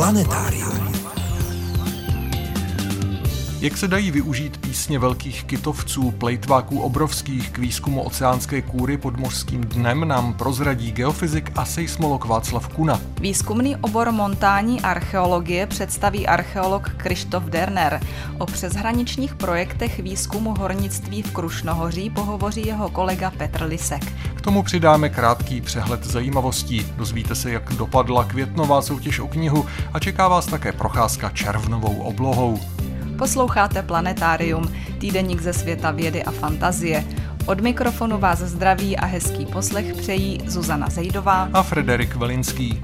Planetárium. Jak se dají využít písně velkých kytovců, plejtváků obrovských k výzkumu oceánské kůry pod mořským dnem, nám prozradí geofyzik a seismolog Václav Kuna. Výzkumný obor montání archeologie představí archeolog Krištof Derner. O přeshraničních projektech výzkumu hornictví v Krušnohoří pohovoří jeho kolega Petr Lisek. K tomu přidáme krátký přehled zajímavostí. Dozvíte se, jak dopadla květnová soutěž o knihu a čeká vás také procházka červnovou oblohou. Posloucháte Planetárium, týdeník ze světa vědy a fantazie. Od mikrofonu vás zdraví a hezký poslech přejí Zuzana Zejdová a Frederik Velinský.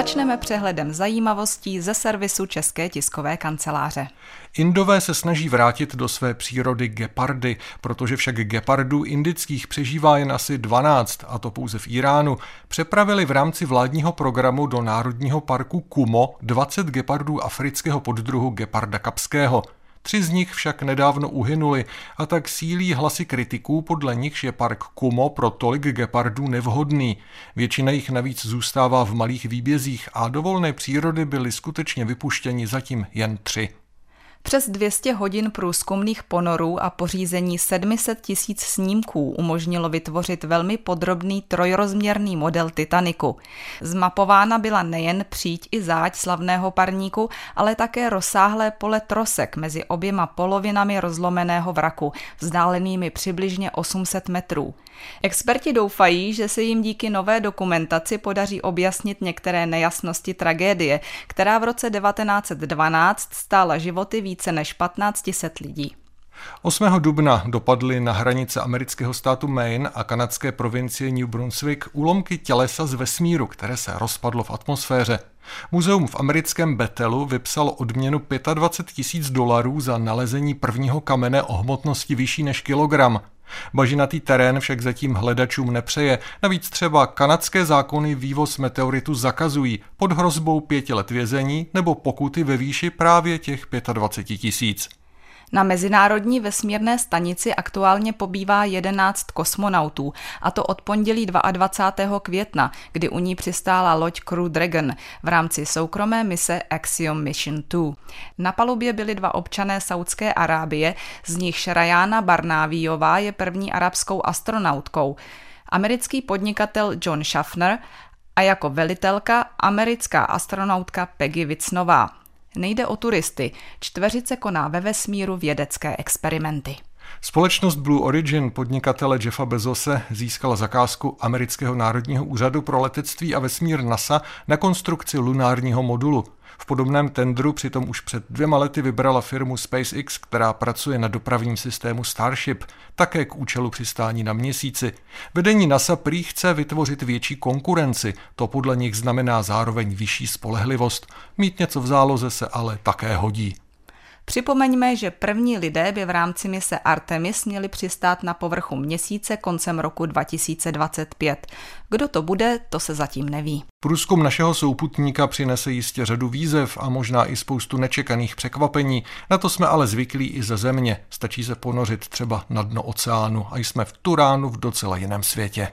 Začneme přehledem zajímavostí ze servisu České tiskové kanceláře. Indové se snaží vrátit do své přírody gepardy, protože však gepardů indických přežívá jen asi 12, a to pouze v Iránu. Přepravili v rámci vládního programu do Národního parku Kumo 20 gepardů afrického poddruhu geparda kapského. Tři z nich však nedávno uhynuli a tak sílí hlasy kritiků, podle nichž je park Kumo pro tolik gepardů nevhodný. Většina jich navíc zůstává v malých výbězích a do volné přírody byly skutečně vypuštěni zatím jen tři. Přes 200 hodin průzkumných ponorů a pořízení 700 tisíc snímků umožnilo vytvořit velmi podrobný trojrozměrný model Titaniku. Zmapována byla nejen příď i záď slavného parníku, ale také rozsáhlé pole trosek mezi oběma polovinami rozlomeného vraku, vzdálenými přibližně 800 metrů. Experti doufají, že se jim díky nové dokumentaci podaří objasnit některé nejasnosti tragédie, která v roce 1912 stála životy více než 1500 lidí. 8. dubna dopadly na hranice amerického státu Maine a kanadské provincie New Brunswick úlomky tělesa z vesmíru, které se rozpadlo v atmosféře. Muzeum v americkém Bethelu vypsalo odměnu 25 tisíc dolarů za nalezení prvního kamene o hmotnosti vyšší než kilogram. Bažinatý terén však zatím hledačům nepřeje. Navíc třeba kanadské zákony vývoz meteoritu zakazují pod hrozbou pěti let vězení nebo pokuty ve výši právě těch 25 tisíc. Na Mezinárodní vesmírné stanici aktuálně pobývá 11 kosmonautů, a to od pondělí 22. května, kdy u ní přistála loď Crew Dragon v rámci soukromé mise Axiom Mission 2. Na palubě byli dva občané Saudské Arábie, z nich Rayana Barnávíová je první arabskou astronautkou, americký podnikatel John Schaffner a jako velitelka americká astronautka Peggy Vicnová. Nejde o turisty, čtveřice koná ve vesmíru vědecké experimenty. Společnost Blue Origin podnikatele Jeffa Bezose získala zakázku Amerického národního úřadu pro letectví a vesmír NASA na konstrukci lunárního modulu. V podobném tendru přitom už před dvěma lety vybrala firmu SpaceX, která pracuje na dopravním systému Starship, také k účelu přistání na měsíci. Vedení NASA prý chce vytvořit větší konkurenci, to podle nich znamená zároveň vyšší spolehlivost. Mít něco v záloze se ale také hodí. Připomeňme, že první lidé by v rámci mise Artemis měli přistát na povrchu měsíce koncem roku 2025. Kdo to bude, to se zatím neví. Průzkum našeho souputníka přinese jistě řadu výzev a možná i spoustu nečekaných překvapení. Na to jsme ale zvyklí i ze země. Stačí se ponořit třeba na dno oceánu a jsme v Turánu v docela jiném světě.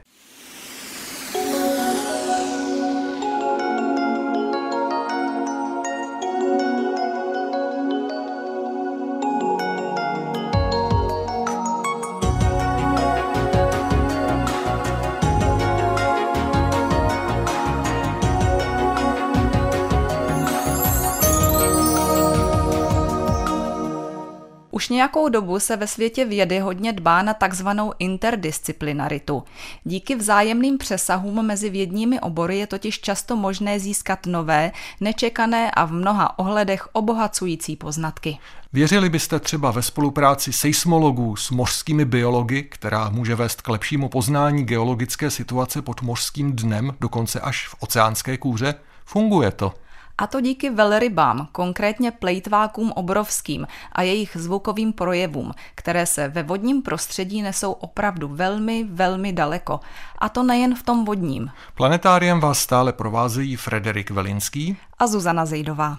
Nějakou dobu se ve světě vědy hodně dbá na takzvanou interdisciplinaritu. Díky vzájemným přesahům mezi vědními obory je totiž často možné získat nové, nečekané a v mnoha ohledech obohacující poznatky. Věřili byste třeba ve spolupráci seismologů s mořskými biology, která může vést k lepšímu poznání geologické situace pod mořským dnem, dokonce až v oceánské kůře? Funguje to. A to díky velrybám, konkrétně plejtvákům obrovským a jejich zvukovým projevům, které se ve vodním prostředí nesou opravdu velmi, velmi daleko. A to nejen v tom vodním. Planetáriem vás stále provázejí Frederik Velinský a Zuzana Zejdová.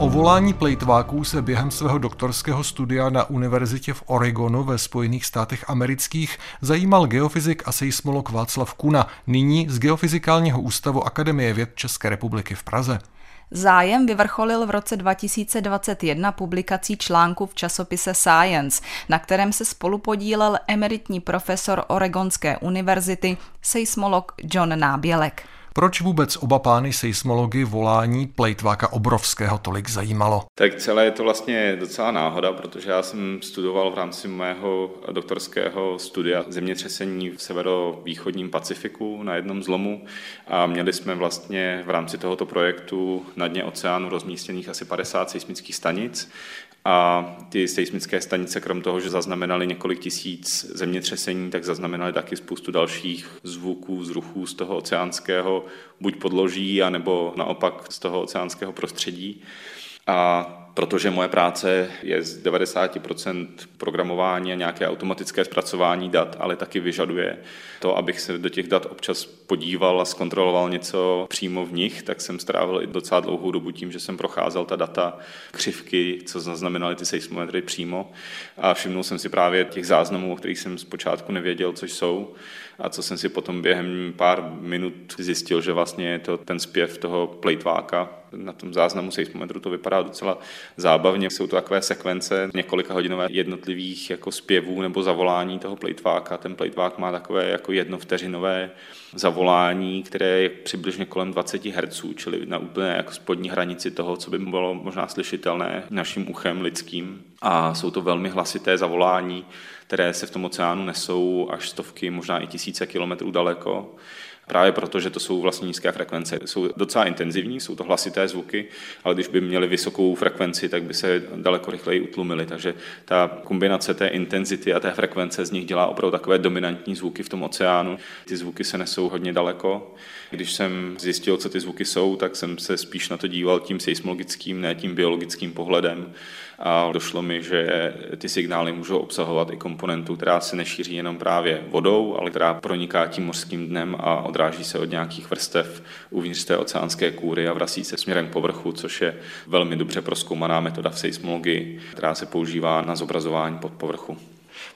O volání plejtváků se během svého doktorského studia na univerzitě v Oregonu ve Spojených státech amerických zajímal geofyzik a seismolog Václav Kuna, nyní z Geofyzikálního ústavu Akademie věd České republiky v Praze. Zájem vyvrcholil v roce 2021 publikací článku v časopise Science, na kterém se spolupodílel emeritní profesor Oregonské univerzity, seismolog John Nábělek. Proč vůbec oba pány seismology volání plejtváka obrovského tolik zajímalo? Tak celé je to vlastně docela náhoda, protože já jsem studoval v rámci mého doktorského studia zemětřesení v severovýchodním Pacifiku na jednom zlomu a měli jsme vlastně v rámci tohoto projektu na dně oceánu rozmístěných asi 50 seismických stanic a ty seismické stanice, krom toho, že zaznamenaly několik tisíc zemětřesení, tak zaznamenaly taky spoustu dalších zvuků, zruchů z toho oceánského buď podloží, anebo naopak z toho oceánského prostředí. A protože moje práce je z 90% programování a nějaké automatické zpracování dat, ale taky vyžaduje to, abych se do těch dat občas podíval a zkontroloval něco přímo v nich, tak jsem strávil i docela dlouhou dobu tím, že jsem procházel ta data, křivky, co zaznamenaly ty seismometry přímo. A všimnul jsem si právě těch záznamů, o kterých jsem zpočátku nevěděl, což jsou. A co jsem si potom během pár minut zjistil, že vlastně je to ten zpěv toho plejtváka, na tom záznamu seismometru to vypadá docela zábavně. Jsou to takové sekvence několika hodinové jednotlivých jako zpěvů nebo zavolání toho plejtváka. Ten plejtvák má takové jako jednovteřinové zavolání, které je přibližně kolem 20 Hz, čili na úplně jako spodní hranici toho, co by bylo možná slyšitelné naším uchem lidským. A jsou to velmi hlasité zavolání, které se v tom oceánu nesou až stovky, možná i tisíce kilometrů daleko právě proto, že to jsou vlastně nízké frekvence. Jsou docela intenzivní, jsou to hlasité zvuky, ale když by měly vysokou frekvenci, tak by se daleko rychleji utlumily. Takže ta kombinace té intenzity a té frekvence z nich dělá opravdu takové dominantní zvuky v tom oceánu. Ty zvuky se nesou hodně daleko. Když jsem zjistil, co ty zvuky jsou, tak jsem se spíš na to díval tím seismologickým, ne tím biologickým pohledem. A došlo mi, že ty signály můžou obsahovat i komponentu, která se nešíří jenom právě vodou, ale která proniká tím mořským dnem a odráží se od nějakých vrstev uvnitř té oceánské kůry a vrací se směrem k povrchu, což je velmi dobře proskoumaná metoda v seismologii, která se používá na zobrazování pod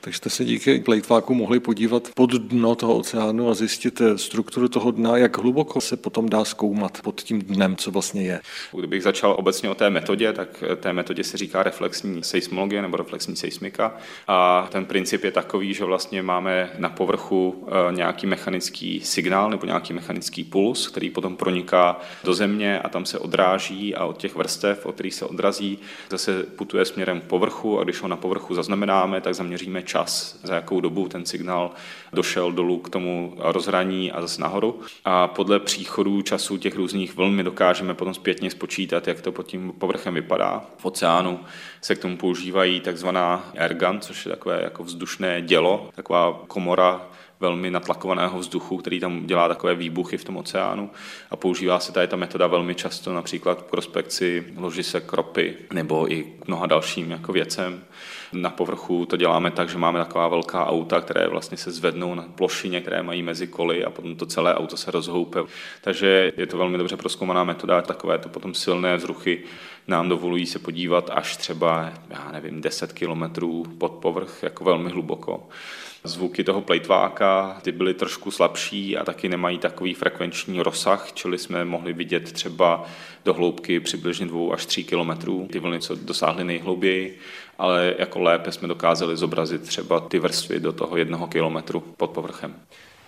Takže jste se díky plejtváku mohli podívat pod dno toho oceánu a zjistit eh, strukturu toho dna, jak hluboko se potom dá zkoumat pod tím dnem, co vlastně je. Kdybych začal obecně o té metodě, tak eh, té metodě se říká reflexní seismologie nebo reflexní seismika. A ten princip je takový, že vlastně máme na povrchu eh, nějaký mechanický signál nebo nějaký mechanický puls, který potom proniká do země a tam se odráží a od těch vrstev, od kterých se odrazí, zase putuje směrem k povrchu a když ho na povrchu zaznamenáme, tak zaměříme čas, za jakou dobu ten signál došel dolů k tomu rozhraní a zase nahoru. A podle příchodů času těch různých vln my dokážeme potom zpětně spočítat, jak to pod tím povrchem vypadá. V oceánu se k tomu používají takzvaná airgun, což je takové jako vzdušné dělo, taková komora velmi natlakovaného vzduchu, který tam dělá takové výbuchy v tom oceánu a používá se tady ta metoda velmi často například k prospekci ložisek ropy nebo i k mnoha dalším jako věcem. Na povrchu to děláme tak, že máme taková velká auta, které vlastně se zvednou na plošině, které mají mezi koly a potom to celé auto se rozhoupe. Takže je to velmi dobře proskoumaná metoda, takové to potom silné vzruchy nám dovolují se podívat až třeba, já nevím, 10 kilometrů pod povrch, jako velmi hluboko. Zvuky toho plejtváka ty byly trošku slabší a taky nemají takový frekvenční rozsah, čili jsme mohli vidět třeba do hloubky přibližně 2 až 3 kilometrů, ty vlny, co dosáhly nejhlouběji, ale jako lépe jsme dokázali zobrazit třeba ty vrstvy do toho jednoho kilometru pod povrchem.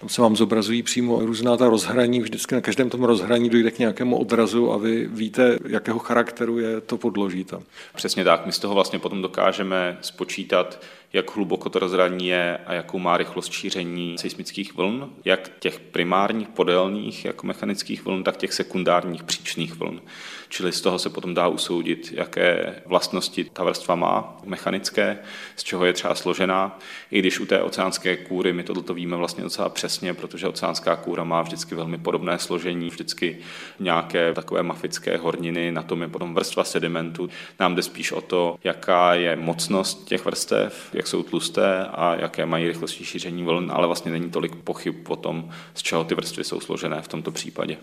Tam se vám zobrazují přímo různá ta rozhraní, vždycky na každém tom rozhraní dojde k nějakému odrazu a vy víte, jakého charakteru je to podloží tam. Přesně tak, my z toho vlastně potom dokážeme spočítat, jak hluboko to rozhraní je a jakou má rychlost šíření seismických vln, jak těch primárních podélných jako mechanických vln, tak těch sekundárních příčných vln. Čili z toho se potom dá usoudit, jaké vlastnosti ta vrstva má mechanické, z čeho je třeba složená. I když u té oceánské kůry my tohle víme vlastně docela přesně, protože oceánská kůra má vždycky velmi podobné složení, vždycky nějaké takové mafické horniny, na tom je potom vrstva sedimentu. Nám jde spíš o to, jaká je mocnost těch vrstev, jak jsou tlusté a jaké mají rychlosti šíření vln, ale vlastně není tolik pochyb o tom, z čeho ty vrstvy jsou složené v tomto případě.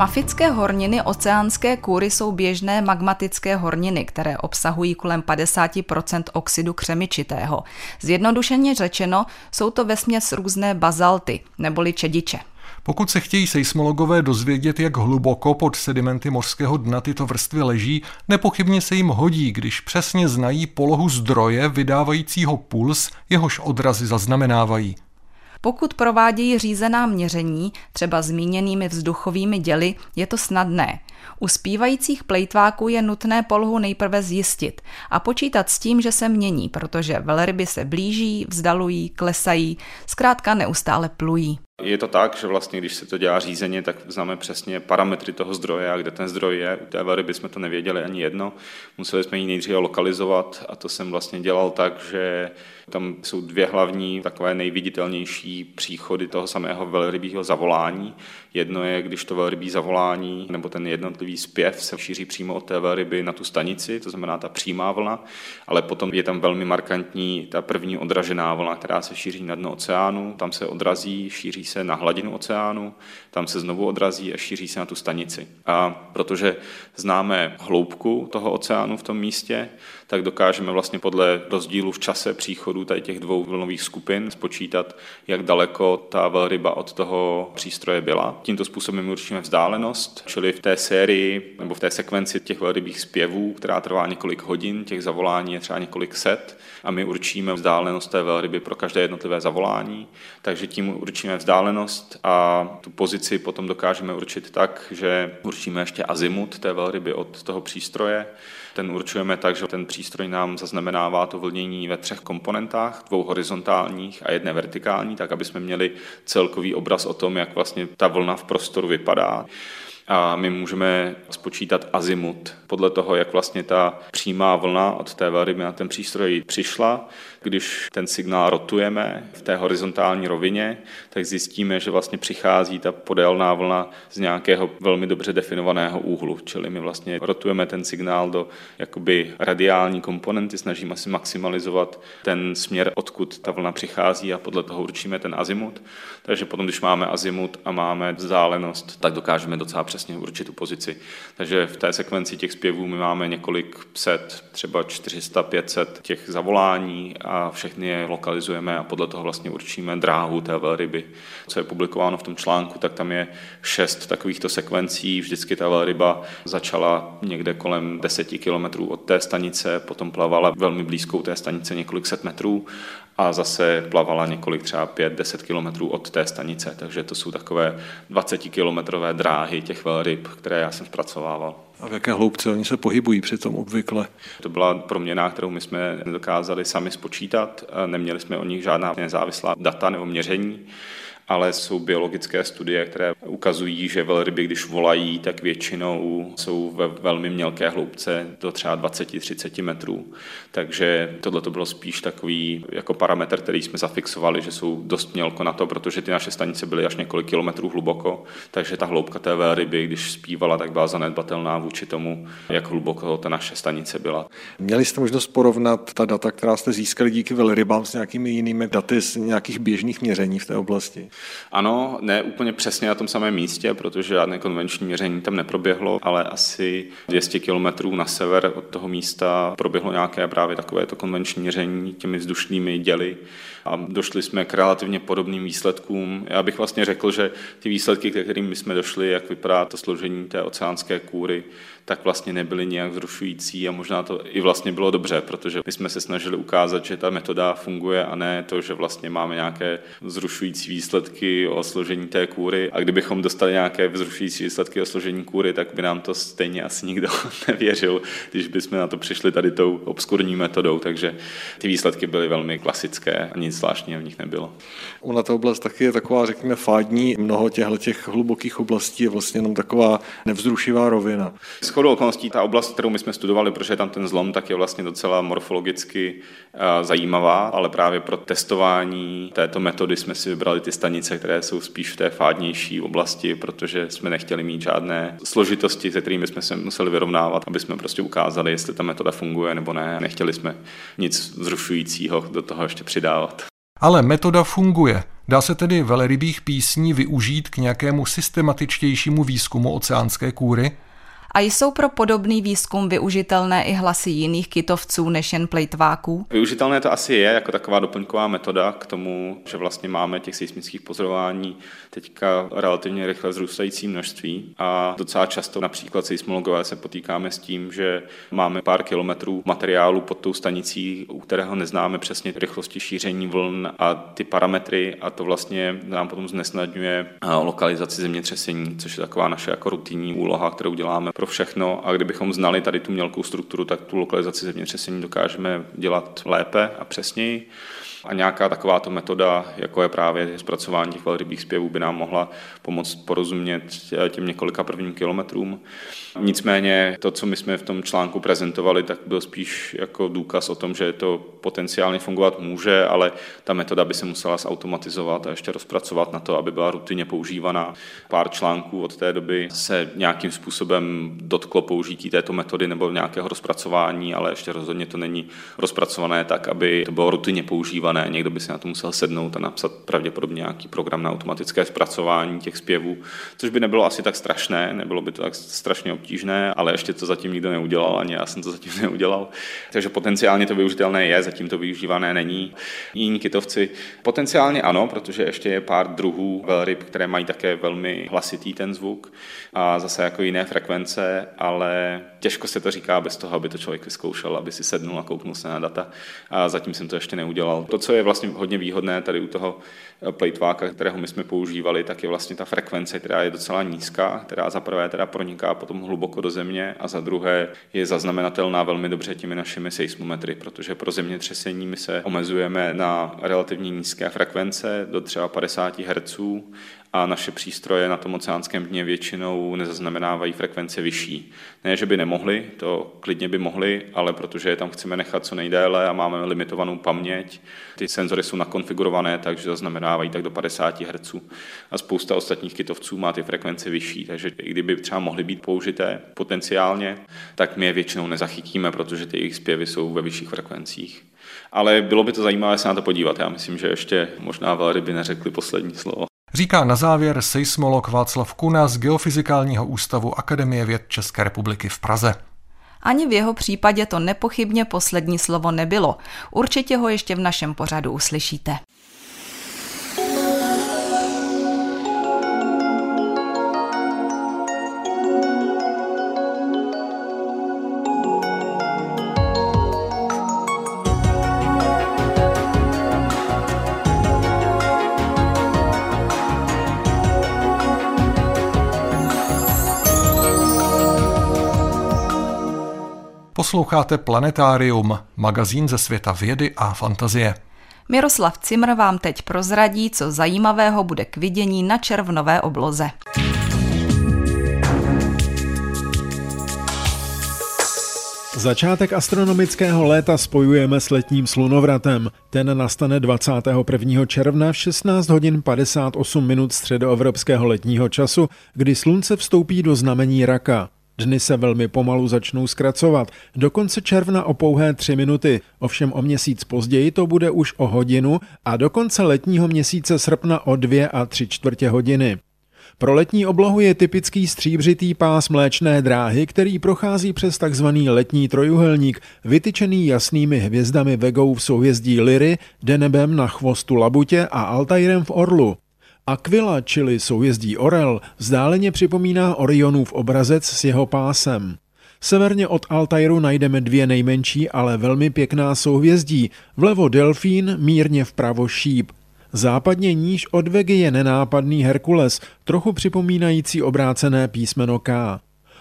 Mafické horniny oceánské kůry jsou běžné magmatické horniny, které obsahují kolem 50% oxidu křemičitého. Zjednodušeně řečeno, jsou to vesměs různé bazalty, neboli čediče. Pokud se chtějí seismologové dozvědět, jak hluboko pod sedimenty mořského dna tyto vrstvy leží, nepochybně se jim hodí, když přesně znají polohu zdroje vydávajícího puls, jehož odrazy zaznamenávají. Pokud provádějí řízená měření, třeba zmíněnými vzduchovými děly, je to snadné. U zpívajících plejtváků je nutné polohu nejprve zjistit a počítat s tím, že se mění, protože velryby se blíží, vzdalují, klesají, zkrátka neustále plují. Je to tak, že vlastně, když se to dělá řízeně, tak známe přesně parametry toho zdroje a kde ten zdroj je. U té velryby jsme to nevěděli ani jedno. Museli jsme ji nejdříve lokalizovat a to jsem vlastně dělal tak, že tam jsou dvě hlavní takové nejviditelnější příchody toho samého velrybího zavolání. Jedno je, když to velrybí zavolání nebo ten jednotlivý zpěv se šíří přímo od té velryby na tu stanici, to znamená ta přímá vlna, ale potom je tam velmi markantní ta první odražená vlna, která se šíří na dno oceánu, tam se odrazí, šíří se na hladinu oceánu, tam se znovu odrazí a šíří se na tu stanici. A protože známe hloubku toho oceánu v tom místě, tak dokážeme vlastně podle rozdílu v čase příchodu tady těch dvou vlnových skupin spočítat, jak daleko ta velryba od toho přístroje byla. Tímto způsobem určíme vzdálenost, čili v té sérii nebo v té sekvenci těch velrybých zpěvů, která trvá několik hodin, těch zavolání je třeba několik set a my určíme vzdálenost té velryby pro každé jednotlivé zavolání, takže tím určíme vzdálenost a tu pozici potom dokážeme určit tak, že určíme ještě azimut té velryby od toho přístroje ten určujeme tak, že ten přístroj nám zaznamenává to vlnění ve třech komponentách, dvou horizontálních a jedné vertikální, tak aby jsme měli celkový obraz o tom, jak vlastně ta vlna v prostoru vypadá a my můžeme spočítat azimut podle toho, jak vlastně ta přímá vlna od té velryby na ten přístroj přišla. Když ten signál rotujeme v té horizontální rovině, tak zjistíme, že vlastně přichází ta podélná vlna z nějakého velmi dobře definovaného úhlu. Čili my vlastně rotujeme ten signál do jakoby radiální komponenty, snažíme si maximalizovat ten směr, odkud ta vlna přichází a podle toho určíme ten azimut. Takže potom, když máme azimut a máme vzdálenost, tak dokážeme docela přesně určit tu pozici. Takže v té sekvenci těch zpěvů my máme několik set, třeba 400, 500 těch zavolání a všechny je lokalizujeme a podle toho vlastně určíme dráhu té velryby. Co je publikováno v tom článku, tak tam je šest takovýchto sekvencí. Vždycky ta velryba začala někde kolem 10 kilometrů od té stanice, potom plavala velmi blízkou té stanice několik set metrů a zase plavala několik třeba 5-10 kilometrů od té stanice, takže to jsou takové 20 kilometrové dráhy těch velryb, které já jsem zpracovával. A v jaké hloubce oni se pohybují při tom obvykle? To byla proměna, kterou my jsme nedokázali sami spočítat, neměli jsme o nich žádná nezávislá data nebo měření ale jsou biologické studie, které ukazují, že velryby, když volají, tak většinou jsou ve velmi mělké hloubce do třeba 20-30 metrů. Takže tohle to bylo spíš takový jako parametr, který jsme zafixovali, že jsou dost mělko na to, protože ty naše stanice byly až několik kilometrů hluboko, takže ta hloubka té velryby, když zpívala, tak byla zanedbatelná vůči tomu, jak hluboko ta naše stanice byla. Měli jste možnost porovnat ta data, která jste získali díky velrybám s nějakými jinými daty z nějakých běžných měření v té oblasti? Ano, ne úplně přesně na tom samém místě, protože žádné konvenční měření tam neproběhlo, ale asi 200 kilometrů na sever od toho místa proběhlo nějaké právě takovéto konvenční měření těmi vzdušnými děly a došli jsme k relativně podobným výsledkům. Já bych vlastně řekl, že ty výsledky, ke kterým jsme došli, jak vypadá to složení té oceánské kůry, tak vlastně nebyly nějak vzrušující a možná to i vlastně bylo dobře, protože my jsme se snažili ukázat, že ta metoda funguje a ne to, že vlastně máme nějaké vzrušující výsledky o složení té kůry a kdybychom dostali nějaké vzrušující výsledky o složení kůry, tak by nám to stejně asi nikdo nevěřil, když bychom na to přišli tady tou obskurní metodou, takže ty výsledky byly velmi klasické a nic zvláštního v nich nebylo. Ona ta oblast taky je taková, řekněme, fádní. Mnoho těchto těch hlubokých oblastí je vlastně jenom taková nevzrušivá rovina. Shodou okolností ta oblast, kterou my jsme studovali, protože je tam ten zlom, tak je vlastně docela morfologicky eh, zajímavá, ale právě pro testování této metody jsme si vybrali ty stanice, které jsou spíš v té fádnější oblasti, protože jsme nechtěli mít žádné složitosti, se kterými jsme se museli vyrovnávat, aby jsme prostě ukázali, jestli ta metoda funguje nebo ne. Nechtěli jsme nic zrušujícího do toho ještě přidávat. Ale metoda funguje. Dá se tedy velerybých písní využít k nějakému systematičtějšímu výzkumu oceánské kůry? A jsou pro podobný výzkum využitelné i hlasy jiných kytovců než jen plejtváků? Využitelné to asi je jako taková doplňková metoda k tomu, že vlastně máme těch seismických pozorování teďka relativně rychle vzrůstající množství a docela často například seismologové se potýkáme s tím, že máme pár kilometrů materiálu pod tou stanicí, u kterého neznáme přesně rychlosti šíření vln a ty parametry a to vlastně nám potom znesnadňuje lokalizaci zemětřesení, což je taková naše jako rutinní úloha, kterou děláme pro všechno a kdybychom znali tady tu mělkou strukturu, tak tu lokalizaci zemětřesení dokážeme dělat lépe a přesněji. A nějaká takováto metoda, jako je právě zpracování těch velrybých zpěvů, by nám mohla pomoct porozumět těm několika prvním kilometrům. Nicméně to, co my jsme v tom článku prezentovali, tak byl spíš jako důkaz o tom, že to potenciálně fungovat může, ale ta metoda by se musela zautomatizovat a ještě rozpracovat na to, aby byla rutině používaná. Pár článků od té doby se nějakým způsobem dotklo použití této metody nebo nějakého rozpracování, ale ještě rozhodně to není rozpracované tak, aby to bylo rutině používané. Někdo by se na to musel sednout a napsat pravděpodobně nějaký program na automatické zpracování těch zpěvů, což by nebylo asi tak strašné, nebylo by to tak strašně obtížné, ale ještě to zatím nikdo neudělal, ani já jsem to zatím neudělal. Takže potenciálně to využitelné je, zatím to využívané není. Jiní kytovci potenciálně ano, protože ještě je pár druhů velryb, které mají také velmi hlasitý ten zvuk a zase jako jiné frekvence, ale těžko se to říká bez toho, aby to člověk vyzkoušel, aby si sednul a kouknul se na data. A zatím jsem to ještě neudělal. To, co je vlastně hodně výhodné tady u toho plejtváka, kterého my jsme používali, tak je vlastně ta frekvence, která je docela nízká, která za prvé teda proniká potom hluboko do země a za druhé je zaznamenatelná velmi dobře těmi našimi seismometry, protože pro zemětřesení my se omezujeme na relativně nízké frekvence do třeba 50 Hz a naše přístroje na tom oceánském dně většinou nezaznamenávají frekvence vyšší. Ne, že by nemohli, to klidně by mohli, ale protože je tam chceme nechat co nejdéle a máme limitovanou paměť, ty senzory jsou nakonfigurované tak, že zaznamenávají tak do 50 Hz a spousta ostatních kytovců má ty frekvence vyšší, takže i kdyby třeba mohly být použité potenciálně, tak my je většinou nezachytíme, protože ty jejich zpěvy jsou ve vyšších frekvencích. Ale bylo by to zajímavé se na to podívat. Já myslím, že ještě možná velryby neřekli poslední slovo. Říká na závěr seismolog Václav Kuna z Geofyzikálního ústavu Akademie věd České republiky v Praze. Ani v jeho případě to nepochybně poslední slovo nebylo. Určitě ho ještě v našem pořadu uslyšíte. Posloucháte Planetárium, magazín ze světa vědy a fantazie. Miroslav Cimr vám teď prozradí, co zajímavého bude k vidění na červnové obloze. Začátek astronomického léta spojujeme s letním slunovratem. Ten nastane 21. června v 16 hodin 58 minut středoevropského letního času, kdy slunce vstoupí do znamení raka. Dny se velmi pomalu začnou zkracovat. Do konce června o pouhé tři minuty, ovšem o měsíc později to bude už o hodinu a do konce letního měsíce srpna o dvě a tři čtvrtě hodiny. Pro letní oblohu je typický stříbřitý pás mléčné dráhy, který prochází přes tzv. letní trojuhelník, vytyčený jasnými hvězdami Vegou v souhvězdí Liry, Denebem na chvostu Labutě a Altairem v Orlu. Aquila, čili souhvězdí Orel, vzdáleně připomíná Orionův obrazec s jeho pásem. Severně od Altairu najdeme dvě nejmenší, ale velmi pěkná souhvězdí. Vlevo delfín, mírně vpravo šíp. Západně níž od Vegy je nenápadný Herkules, trochu připomínající obrácené písmeno K.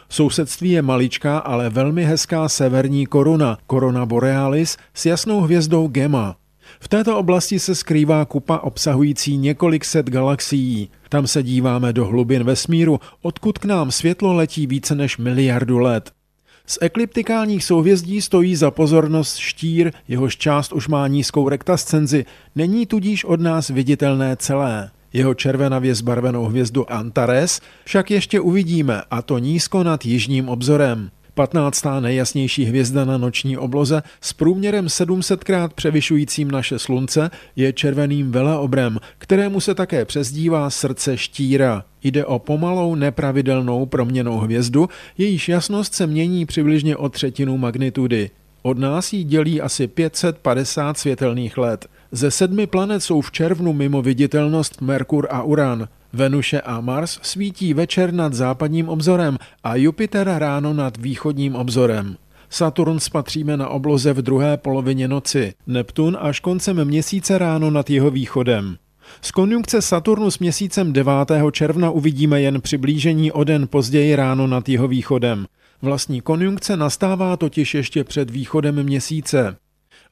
Sousedství je maličká, ale velmi hezká severní koruna, korona borealis, s jasnou hvězdou Gemma. V této oblasti se skrývá kupa obsahující několik set galaxií. Tam se díváme do hlubin vesmíru, odkud k nám světlo letí více než miliardu let. Z ekliptikálních souhvězdí stojí za pozornost štír, jehož část už má nízkou rektascenzi, není tudíž od nás viditelné celé. Jeho červenavě zbarvenou hvězdu Antares však ještě uvidíme, a to nízko nad jižním obzorem. 15. nejjasnější hvězda na noční obloze s průměrem 700krát převyšujícím naše slunce je červeným veleobrem, kterému se také přezdívá srdce štíra. Jde o pomalou nepravidelnou proměnou hvězdu, jejíž jasnost se mění přibližně o třetinu magnitudy. Od nás ji dělí asi 550 světelných let. Ze sedmi planet jsou v červnu mimo viditelnost Merkur a Uran. Venuše a Mars svítí večer nad západním obzorem a Jupiter ráno nad východním obzorem. Saturn spatříme na obloze v druhé polovině noci, Neptun až koncem měsíce ráno nad jeho východem. Z konjunkce Saturnu s měsícem 9. června uvidíme jen přiblížení o den později ráno nad jeho východem. Vlastní konjunkce nastává totiž ještě před východem měsíce.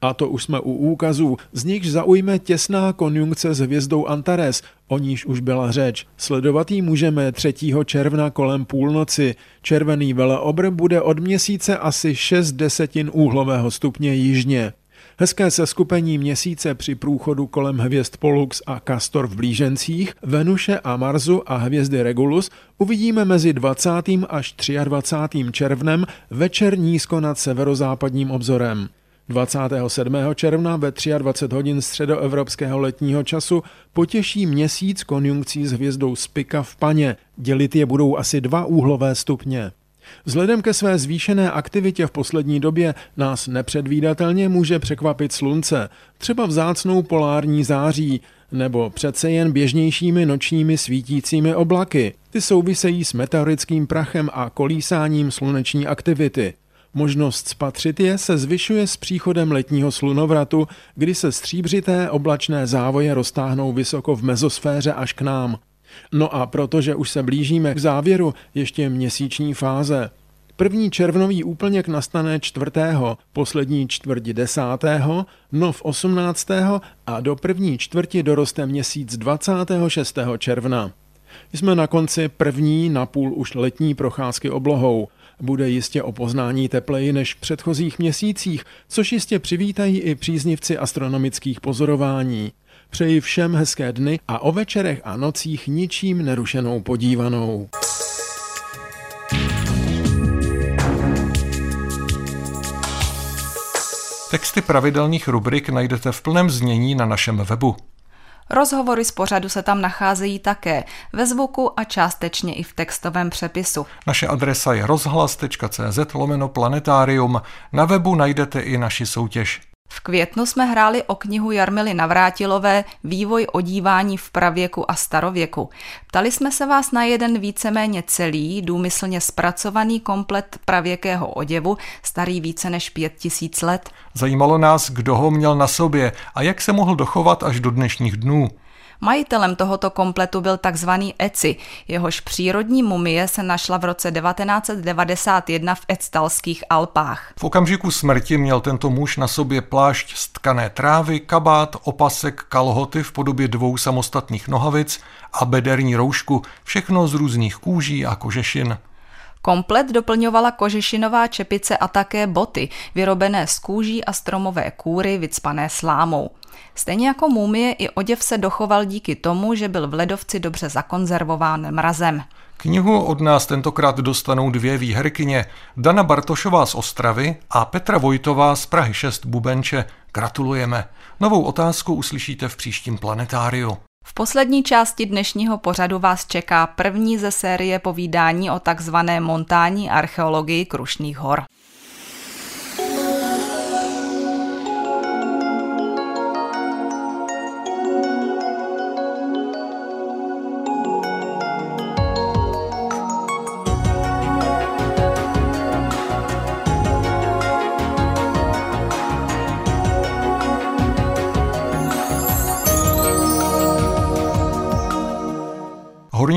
A to už jsme u úkazů, z nichž zaujme těsná konjunkce s hvězdou Antares, o níž už byla řeč. Sledovat ji můžeme 3. června kolem půlnoci. Červený veleobr bude od měsíce asi 6 desetin úhlového stupně jižně. Hezké seskupení měsíce při průchodu kolem hvězd Pollux a Castor v blížencích, Venuše a Marsu a hvězdy Regulus uvidíme mezi 20. až 23. červnem večer nízko nad severozápadním obzorem. 27. června ve 23 hodin středoevropského letního času potěší měsíc konjunkcí s hvězdou Spika v paně. Dělit je budou asi dva úhlové stupně. Vzhledem ke své zvýšené aktivitě v poslední době nás nepředvídatelně může překvapit slunce, třeba vzácnou polární září, nebo přece jen běžnějšími nočními svítícími oblaky. Ty souvisejí s meteorickým prachem a kolísáním sluneční aktivity. Možnost spatřit je se zvyšuje s příchodem letního slunovratu, kdy se stříbřité oblačné závoje roztáhnou vysoko v mezosféře až k nám. No a protože už se blížíme k závěru ještě měsíční fáze, První červnový úplněk nastane čtvrtého, poslední čtvrti desátého, nov 18. a do první čtvrti doroste měsíc 26. června. Jsme na konci první napůl už letní procházky oblohou. Bude jistě o poznání tepleji než v předchozích měsících, což jistě přivítají i příznivci astronomických pozorování. Přeji všem hezké dny a o večerech a nocích ničím nerušenou podívanou. Texty pravidelných rubrik najdete v plném znění na našem webu. Rozhovory z pořadu se tam nacházejí také ve zvuku a částečně i v textovém přepisu. Naše adresa je rozhlas.cz lomeno planetarium. Na webu najdete i naši soutěž. V květnu jsme hráli o knihu Jarmily Navrátilové Vývoj odívání v pravěku a starověku. Ptali jsme se vás na jeden víceméně celý, důmyslně zpracovaný komplet pravěkého oděvu, starý více než pět tisíc let. Zajímalo nás, kdo ho měl na sobě a jak se mohl dochovat až do dnešních dnů. Majitelem tohoto kompletu byl takzvaný Eci, jehož přírodní mumie se našla v roce 1991 v Ectalských Alpách. V okamžiku smrti měl tento muž na sobě plášť z tkané trávy, kabát, opasek, kalhoty v podobě dvou samostatných nohavic a bederní roušku, všechno z různých kůží a kožešin. Komplet doplňovala kožešinová čepice a také boty, vyrobené z kůží a stromové kůry vycpané slámou. Stejně jako mumie i oděv se dochoval díky tomu, že byl v ledovci dobře zakonzervován mrazem. Knihu od nás tentokrát dostanou dvě výherkyně. Dana Bartošová z Ostravy a Petra Vojtová z Prahy 6 Bubenče. Gratulujeme. Novou otázku uslyšíte v příštím planetáriu. V poslední části dnešního pořadu vás čeká první ze série povídání o takzvané montání archeologii Krušných hor.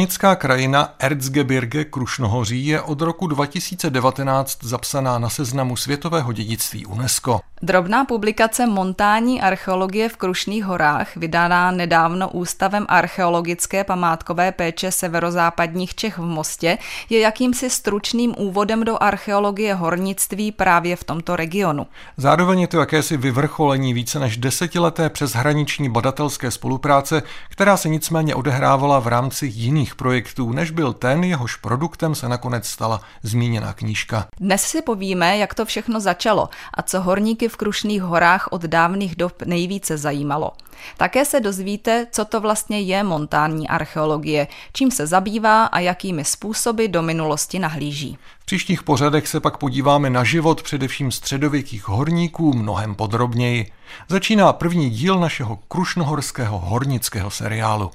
Hornická krajina Erzgebirge Krušnohoří je od roku 2019 zapsaná na seznamu světového dědictví UNESCO. Drobná publikace Montání archeologie v Krušných horách, vydaná nedávno Ústavem archeologické památkové péče severozápadních Čech v Mostě, je jakýmsi stručným úvodem do archeologie hornictví právě v tomto regionu. Zároveň je to jakési vyvrcholení více než desetileté přeshraniční badatelské spolupráce, která se nicméně odehrávala v rámci jiných projektů, než byl ten, jehož produktem se nakonec stala zmíněná knížka. Dnes si povíme, jak to všechno začalo a co horníky v Krušných horách od dávných dob nejvíce zajímalo. Také se dozvíte, co to vlastně je montánní archeologie, čím se zabývá a jakými způsoby do minulosti nahlíží. V příštích pořadech se pak podíváme na život především středověkých horníků mnohem podrobněji. Začíná první díl našeho krušnohorského hornického seriálu.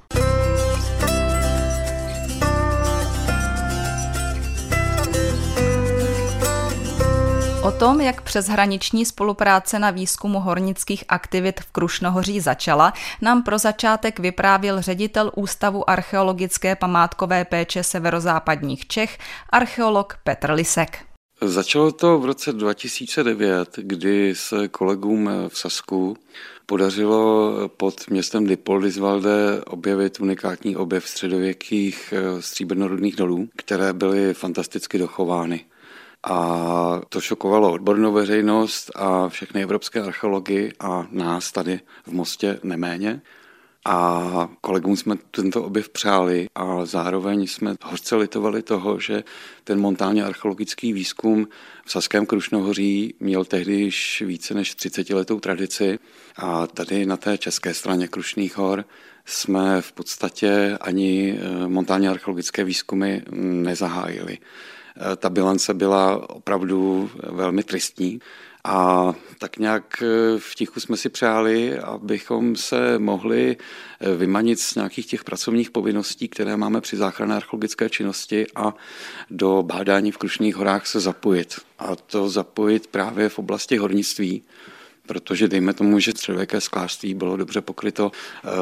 O tom, jak přeshraniční spolupráce na výzkumu hornických aktivit v Krušnohoří začala, nám pro začátek vyprávěl ředitel Ústavu archeologické památkové péče severozápadních Čech, archeolog Petr Lisek. Začalo to v roce 2009, kdy se kolegům v Sasku podařilo pod městem Dipoldisvalde objevit unikátní objev středověkých stříbrnorodných dolů, které byly fantasticky dochovány. A to šokovalo odbornou veřejnost a všechny evropské archeology a nás tady v Mostě neméně. A kolegům jsme tento objev přáli a zároveň jsme hořce litovali toho, že ten montálně archeologický výzkum v Saském Krušnohoří měl tehdy již více než 30 letou tradici a tady na té české straně Krušných hor jsme v podstatě ani eh, montálně archeologické výzkumy nezahájili. Eh, ta bilance byla opravdu velmi tristní. A tak nějak eh, v tichu jsme si přáli, abychom se mohli eh, vymanit z nějakých těch pracovních povinností, které máme při záchranné archeologické činnosti a do bádání v Krušných horách se zapojit. A to zapojit právě v oblasti hornictví, protože dejme tomu, že středověké sklářství bylo dobře pokryto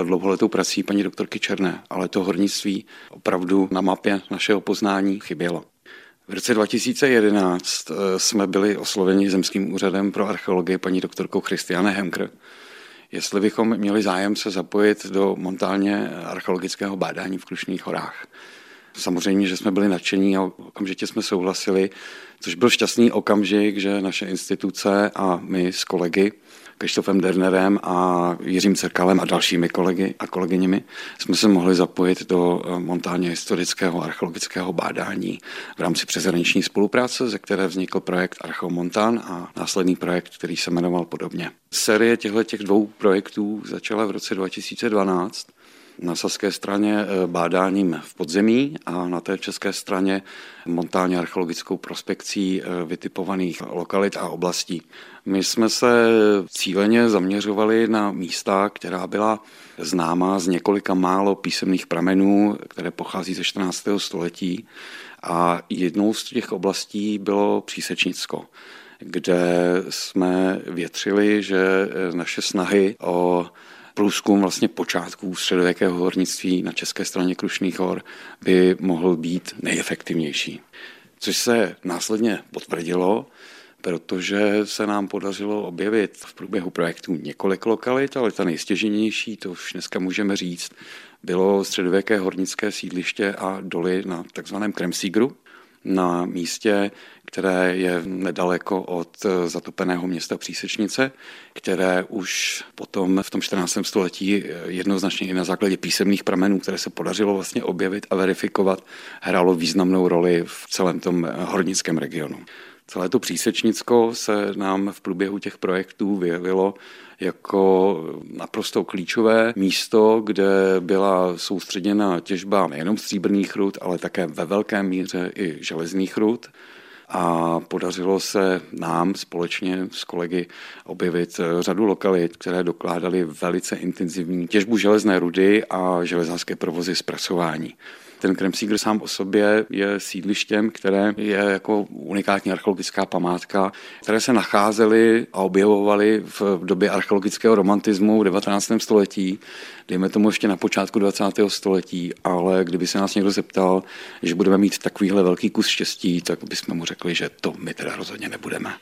dlouholetou prací paní doktorky Černé, ale to hornictví opravdu na mapě našeho poznání chybělo. V roce 2011 eh, jsme byli osloveni Zemským úřadem pro archeologii paní doktorkou Christiane Hemker, jestli bychom měli zájem se zapojit do montálně archeologického bádání v Krušných horách. Samozřejmě, že jsme byli nadšení a okamžitě jsme souhlasili, což byl šťastný okamžik, že naše instituce a my s kolegy Krištofem Dernerem a Jiřím Cerkalem a dalšími kolegy a kolegyněmi jsme se mohli zapojit do eh, montálně historického archeologického bádání v rámci přeshraniční spolupráce, ze které vznikl projekt Archeomontan a následný projekt, který se jmenoval podobně. Série těchto těch dvou projektů začala v roce 2012 na saské straně eh, bádáním v podzemí a na té české straně montálně archeologickou prospekcí eh, vytipovaných lokalit a oblastí. My jsme se cíleně zaměřovali na místa, která byla známá z několika málo písemných pramenů, které pochází ze 14. století. A jednou z těch oblastí bylo Přísečnicko kde jsme větřili, že naše snahy o průzkum vlastně počátků středověkého hornictví na české straně Krušných hor by mohl být nejefektivnější. Což se následně potvrdilo, protože se nám podařilo objevit v průběhu projektu několik lokalit, ale ta nejstěženější, to už dneska můžeme říct, bylo středověké hornické sídliště a doly na takzvaném Kremsígru, na místě, které je nedaleko od zatopeného města Přísečnice, které už potom v tom 14. století jednoznačně i na základě písemných pramenů, které se podařilo vlastně objevit a verifikovat, hrálo významnou roli v celém tom hornickém regionu. Celé to přísečnicko se nám v průběhu těch projektů vyjevilo jako naprosto klíčové místo, kde byla soustředěna těžba nejenom stříbrných rud, ale také ve velké míře i železných rud a podařilo se nám společně s kolegy objevit řadu lokalit, které dokládaly velice intenzivní těžbu železné rudy a železářské provozy zpracování. Ten Kremsígr sám o sobě je sídlištěm, které je jako unikátní archeologická památka, které se nacházely a objevovaly v době archeologického romantismu v 19. století, dejme tomu ještě na počátku 20. století, ale kdyby se nás někdo zeptal, že budeme mít takovýhle velký kus štěstí, tak bychom mu řekli, že to my teda rozhodně nebudeme.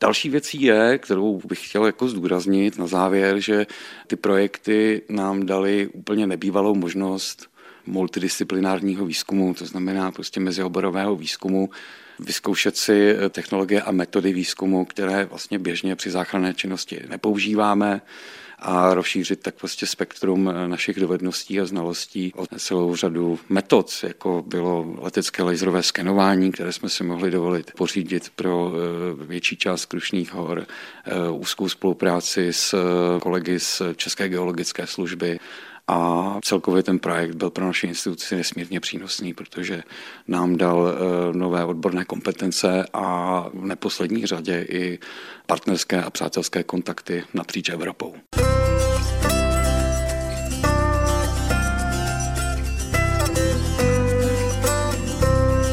Další věcí je, kterou bych chtěl jako zdůraznit na závěr, že ty projekty nám dali úplně nebývalou možnost multidisciplinárního výzkumu, to znamená prostě mezioborového výzkumu, vyzkoušet si technologie a metody výzkumu, které vlastně běžně při záchranné činnosti nepoužíváme a rozšířit tak prostě spektrum našich dovedností a znalostí o celou řadu metod, jako bylo letecké laserové skenování, které jsme si mohli dovolit pořídit pro eh, větší část Krušných hor, eh, úzkou spolupráci s kolegy z České geologické služby a celkově ten projekt byl pro naši instituci nesmírně přínosný, protože nám dal eh, nové odborné kompetence a v neposlední řadě i partnerské a přátelské kontakty napříč Evropou.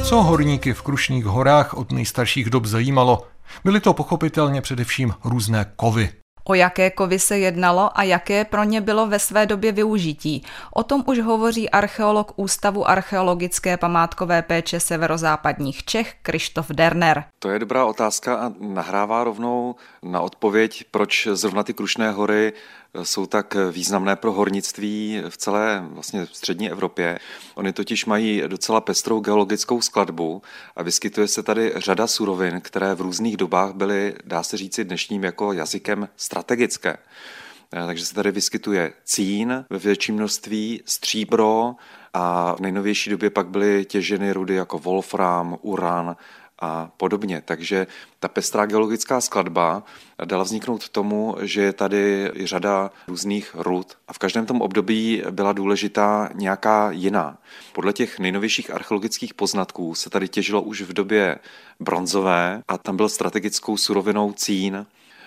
Co horníky v Krušných horách od nejstarších dob zajímalo? Byly to pochopitelně především různé kovy. O jaké kovy se jednalo a jaké pro ně bylo ve své době využití. O tom už hovoří archeolog Ústavu archeologické památkové péče severozápadních Čech Krištof Derner. To je dobrá otázka a nahrává rovnou na odpověď, proč zrovna ty Krušné hory jsou tak významné pro hornictví v celé vlastně střední Evropě. Oni totiž mají docela pestrou geologickou skladbu a vyskytuje se tady řada surovin, které v různých dobách byly, dá se říci, dnešním jako jazykem strategické. Takže se tady vyskytuje cín ve větším množství, stříbro a v nejnovější době pak byly těženy rudy jako wolfram, uran a podobně. Takže ta pestrá geologická skladba dala vzniknout tomu, že je tady řada různých rud a v každém tom období byla důležitá nějaká jiná. Podle těch nejnovějších archeologických poznatků se tady těžilo už v době bronzové a tam byl strategickou surovinou cín.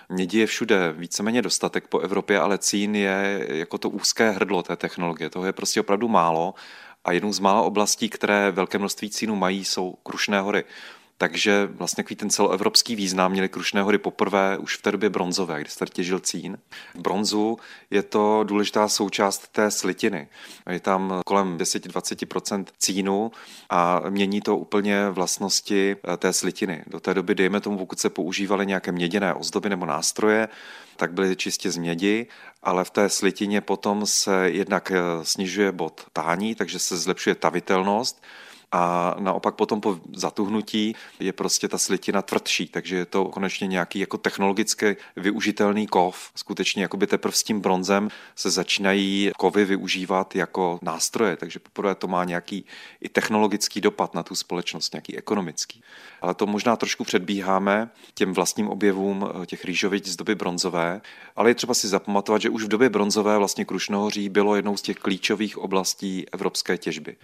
Mědi je všude víceméně dostatek po Evropě, ale cín je jako to úzké hrdlo té technologie. Toho je prostě opravdu málo a jednou z mála oblastí, které velké množství cínu mají, jsou Krušné hory. Takže vlastně takový ten celoevropský význam měly Krušné hory poprvé už v té době bronzové, kdy se těžil cín. V bronzu je to důležitá součást té slitiny. Je tam kolem 10-20% cínu a mění to úplně vlastnosti eh, té slitiny. Do té doby, dejme tomu, pokud se používaly nějaké měděné ozdoby nebo nástroje, tak byly čistě z mědi, ale v té slitině potom se jednak eh, snižuje bod tání, takže se zlepšuje tavitelnost a naopak potom po zatuhnutí je prostě ta slitina tvrdší, takže je to konečně nějaký jako technologicky využitelný kov. Skutečně jako by teprve s tím bronzem se začínají kovy využívat jako nástroje, takže poprvé to má nějaký i technologický dopad na tu společnost, nějaký ekonomický. Ale to možná trošku předbíháme těm vlastním objevům eh, těch rýžovic z doby bronzové, ale je třeba si zapamatovat, že už v době bronzové vlastně Krušnohoří bylo jednou z těch klíčových oblastí evropské těžby.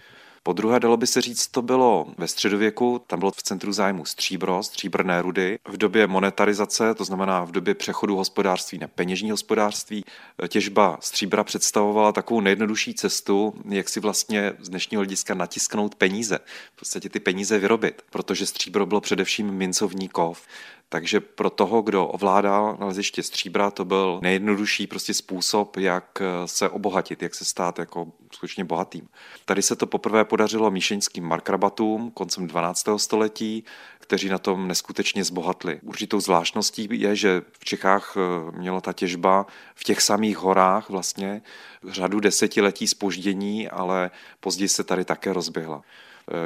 Po druhé, dalo by se říct, to bylo ve středověku, tam bylo v centru zájmu stříbro, stříbrné rudy. V době monetarizace, to znamená v době přechodu hospodářství na peněžní hospodářství, těžba stříbra představovala takovou nejjednodušší cestu, jak si vlastně z dnešního hlediska natisknout peníze, v podstatě ty peníze vyrobit, protože stříbro bylo především mincovní kov. Takže pro toho, kdo ovládá naleziště stříbra, to byl nejjednodušší prostě způsob, jak se obohatit, jak se stát jako skutečně bohatým. Tady se to poprvé podařilo míšeňským markrabatům koncem 12. století, kteří na tom neskutečně zbohatli. Určitou zvláštností je, že v Čechách eh, měla ta těžba v těch samých horách vlastně řadu desetiletí spoždění, ale později se tady také rozběhla.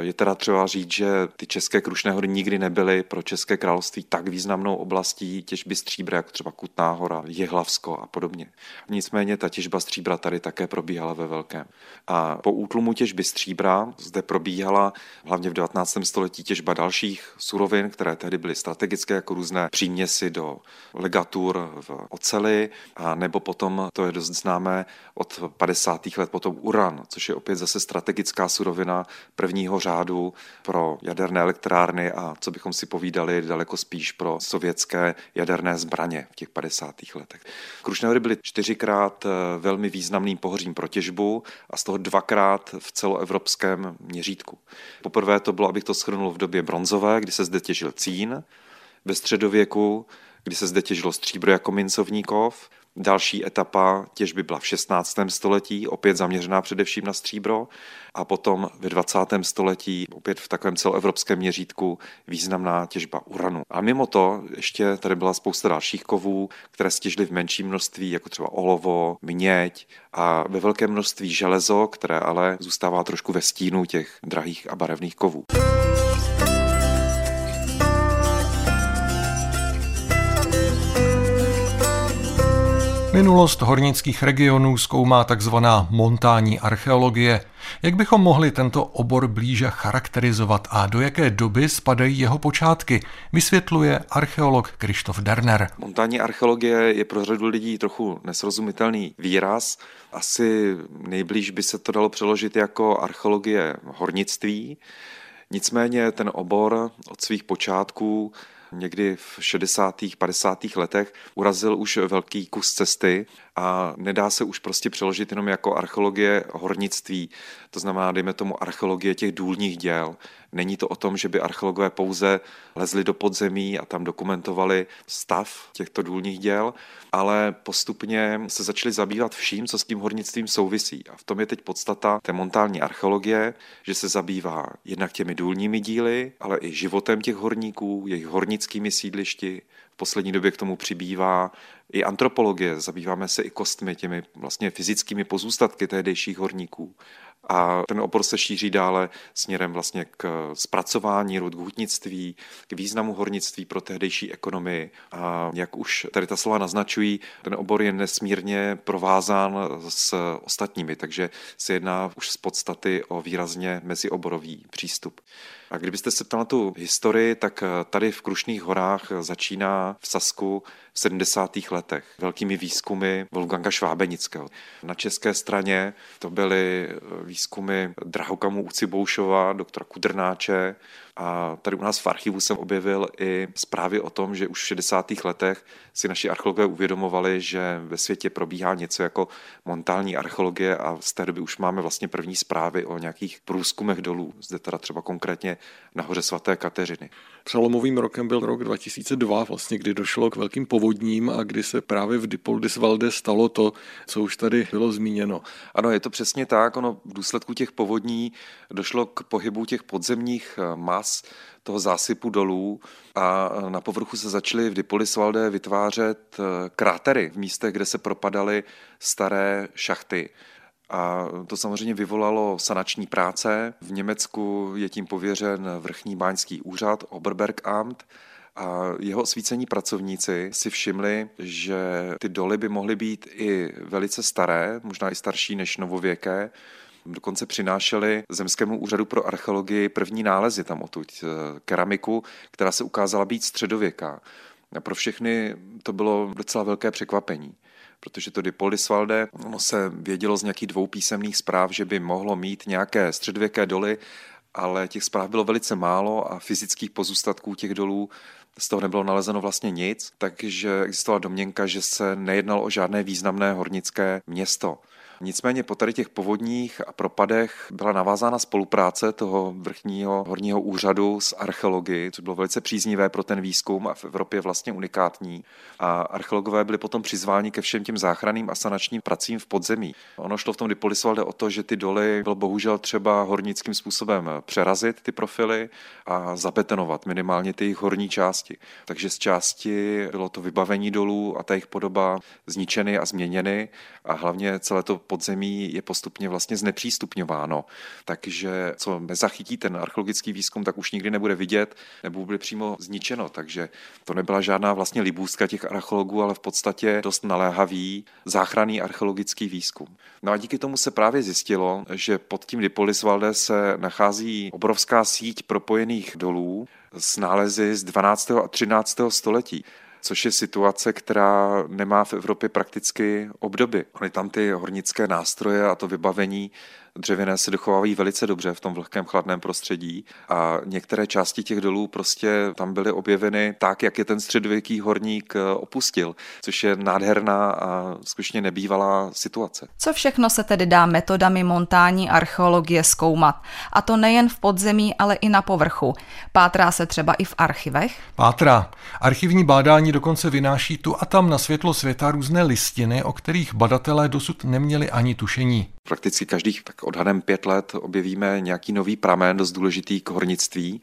Je teda třeba říct, že ty české Krušné hory nikdy nebyly pro České království tak významnou oblastí těžby stříbra, jako třeba Kutná hora, Jehlavsko a podobně. Nicméně ta těžba stříbra tady také probíhala ve velkém. A po útlumu těžby stříbra zde probíhala hlavně v 19. století těžba dalších surovin, které tehdy byly strategické, jako různé příměsi do legatur v oceli, a nebo potom, to je dost známé, od 50. let potom uran, což je opět zase strategická surovina prvního řádu pro jaderné elektrárny a co bychom si povídali daleko spíš pro sovětské jaderné zbraně v těch 50. letech. Krušné hory byly čtyřikrát eh, velmi významným pohořím pro těžbu a z toho dvakrát v celoevropském měřítku. Poprvé to bylo, abych to schrnul v době bronzové, kdy se zde těžil cín, ve středověku, kdy se zde těžilo stříbro jako mincovní kov, Další etapa těžby byla v 16. století, opět zaměřená především na stříbro, a potom ve 20. století, opět v takovém celoevropském měřítku, významná těžba uranu. A mimo to ještě tady byla spousta dalších kovů, které stěžily v menším množství, jako třeba olovo, měď a ve velkém množství železo, které ale zůstává trošku ve stínu těch drahých a barevných kovů. Minulost hornických regionů zkoumá takzvaná montánní archeologie. Jak bychom mohli tento obor blíže charakterizovat a do jaké doby spadají jeho počátky, vysvětluje archeolog Krištof Derner. Montánní archeologie je pro řadu lidí trochu nesrozumitelný výraz. Asi nejblíž by se to dalo přeložit jako archeologie hornictví. Nicméně ten obor od svých počátků někdy v 60. 50. letech urazil už velký kus cesty a nedá se už prostě přeložit jenom jako archeologie hornictví, to znamená, dejme tomu, archeologie těch důlních děl. Není to o tom, že by archeologové pouze lezli do podzemí a tam dokumentovali stav těchto důlních děl, ale postupně se začali zabývat vším, co s tím hornictvím souvisí. A v tom je teď podstata té montální archeologie, že se zabývá jednak těmi důlními díly, ale i životem těch horníků, jejich hornickými sídlišti, poslední době k tomu přibývá i antropologie, zabýváme se i kostmi, těmi vlastně fyzickými pozůstatky tehdejších horníků. A ten opor se šíří dále směrem vlastně k zpracování rud, k hutnictví, k významu hornictví pro tehdejší ekonomii. A jak už tady ta slova naznačují, ten obor je nesmírně provázán s ostatními, takže se jedná už z podstaty o výrazně mezioborový přístup. A kdybyste se ptal na tu historii, tak tady v Krušných horách začíná v Sasku v 70. letech velkými výzkumy Wolfganga Švábenického. Na české straně to byly výzkumy Drahokamu Uciboušova, doktora Kudrnáče, a tady u nás v archivu jsem objevil i zprávy o tom, že už v 60. letech si naši archeologové uvědomovali, že ve světě probíhá něco jako montální archeologie a z té doby už máme vlastně první zprávy o nějakých průzkumech dolů. Zde teda třeba konkrétně na hoře svaté Kateřiny. Přelomovým rokem byl rok 2002, vlastně, kdy došlo k velkým povodním a kdy se právě v Dipoldisvalde stalo to, co už tady bylo zmíněno. Ano, je to přesně tak. Ono v důsledku těch povodní došlo k pohybu těch podzemních mas čas toho zásypu dolů a na povrchu se začaly v Dipolisvalde vytvářet eh, krátery v místech, kde se propadaly staré šachty. A to samozřejmě vyvolalo sanační práce. V Německu je tím pověřen vrchní báňský úřad Oberbergamt, a jeho osvícení pracovníci si všimli, že ty doly by mohly být i velice staré, možná i starší než novověké, Dokonce přinášeli Zemskému úřadu pro archeologii první nálezy tam odtud, eh, keramiku, která se ukázala být středověká. A pro všechny to bylo docela velké překvapení protože to Dipoldisvalde, ono se vědělo z nějakých dvou písemných zpráv, že by mohlo mít nějaké středověké doly, ale těch zpráv bylo velice málo a fyzických pozůstatků těch dolů z toho nebylo nalezeno vlastně nic, takže existovala domněnka, že se nejednalo o žádné významné hornické město. Nicméně po tady těch povodních a propadech byla navázána spolupráce toho vrchního horního úřadu s archeologií, což bylo velice příznivé pro ten výzkum a v Evropě vlastně unikátní. A archeologové byli potom přizváni ke všem těm záchranným a sanačním pracím v podzemí. Ono šlo v tom Dipolisvalde o to, že ty doly bylo bohužel třeba hornickým způsobem přerazit ty profily a zabetonovat minimálně ty jejich horní části. Takže z části bylo to vybavení dolů a ta jejich podoba zničeny a změněny a hlavně celé to podzemí je postupně vlastně znepřístupňováno. Takže co nezachytí ten archeologický výzkum, tak už nikdy nebude vidět nebo bude přímo zničeno. Takže to nebyla žádná vlastně libůzka těch archeologů, ale v podstatě dost naléhavý záchranný archeologický výzkum. No a díky tomu se právě zjistilo, že pod tím Dipolisvalde se nachází obrovská síť propojených dolů s nálezy z 12. a 13. století což je situace, která nemá v Evropě prakticky obdoby. Ony tam ty hornické nástroje a to vybavení dřevěné se dochovávají velice dobře v tom vlhkém chladném prostředí a některé části těch dolů prostě tam byly objeveny tak, jak je ten středověký horník eh, opustil, což je nádherná a skutečně nebývalá situace. Co všechno se tedy dá metodami montání archeologie zkoumat? A to nejen v podzemí, ale i na povrchu. Pátrá se třeba i v archivech? Pátrá. Archivní bádání dokonce vynáší tu a tam na světlo světa různé listiny, o kterých badatelé dosud neměli ani tušení. Prakticky každých tak odhadem pět let objevíme nějaký nový pramen dost důležitý k hornictví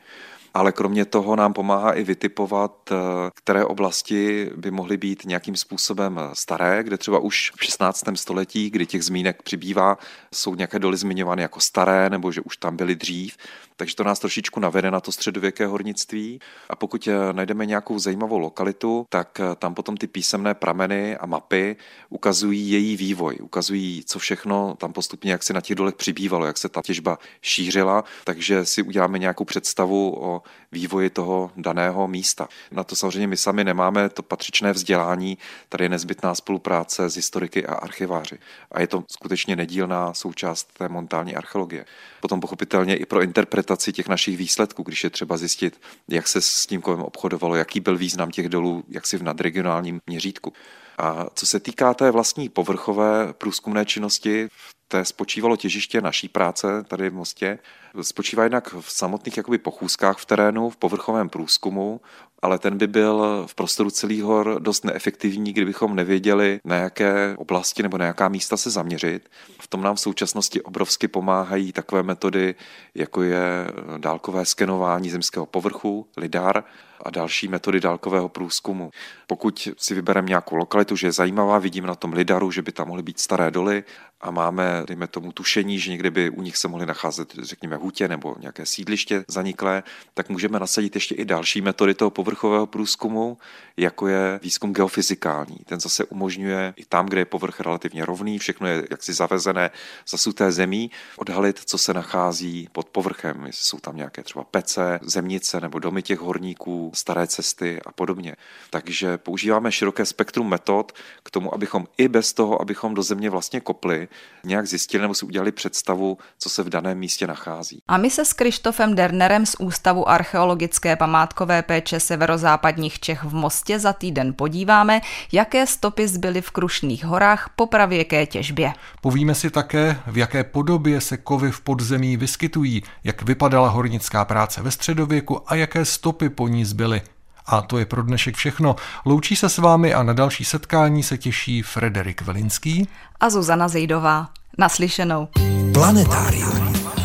ale kromě toho nám pomáhá i vytipovat, eh, které oblasti by mohly být nějakým způsobem staré, kde třeba už v 16. století, kdy těch zmínek přibývá, jsou nějaké doly zmiňovány jako staré, nebo že už tam byly dřív. Takže to nás trošičku navede na to středověké hornictví. A pokud eh, najdeme nějakou zajímavou lokalitu, tak eh, tam potom ty písemné prameny a mapy ukazují její vývoj, ukazují, co všechno tam postupně, jak se na těch dolech přibývalo, jak se ta těžba šířila. Takže si uděláme nějakou představu o vývoji toho daného místa. Na to samozřejmě my sami nemáme to patřičné vzdělání, tady je nezbytná spolupráce s historiky a archiváři. A je to skutečně nedílná součást té montální archeologie. Potom pochopitelně i pro interpretaci těch našich výsledků, když je třeba zjistit, jak se s tím kovem obchodovalo, jaký byl význam těch dolů, jak si v nadregionálním měřítku. A co se týká té vlastní povrchové průzkumné činnosti, té spočívalo těžiště naší práce tady v Mostě. Spočívá jednak v samotných jakoby pochůzkách v terénu, v povrchovém průzkumu, ale ten by byl v prostoru celých hor dost neefektivní, kdybychom nevěděli, na jaké oblasti nebo na jaká místa se zaměřit. V tom nám v současnosti obrovsky pomáhají takové metody, jako je dálkové skenování zemského povrchu, LIDAR, a další metody dálkového průzkumu. Pokud si vybereme nějakou lokalitu, že je zajímavá, vidíme na tom lidaru, že by tam mohly být staré doly a máme, dejme tomu, tušení, že někdy by u nich se mohly nacházet, řekněme, hutě nebo nějaké sídliště zaniklé, tak můžeme nasadit ještě i další metody toho povrchového průzkumu, jako je výzkum geofyzikální. Ten zase umožňuje i tam, kde je povrch relativně rovný, všechno je jaksi zavezené, zasuté zemí, odhalit, co se nachází pod povrchem. Jestli jsou tam nějaké třeba pece, zemnice nebo domy těch horníků, staré cesty a podobně. Takže používáme široké spektrum metod k tomu, abychom i bez toho, abychom do země vlastně kopli, nějak zjistili nebo si udělali představu, co se v daném místě nachází. A my se s Krištofem Dernerem z Ústavu archeologické památkové péče severozápadních Čech v Mostě za týden podíváme, jaké stopy zbyly v Krušných horách po pravěké těžbě. Povíme si také, v jaké podobě se kovy v podzemí vyskytují, jak vypadala hornická práce ve středověku a jaké stopy po ní zbyly. A to je pro dnešek všechno. Loučí se s vámi a na další setkání se těší Frederik Velinský a Zuzana Zejdová. Naslyšenou. Planetárium.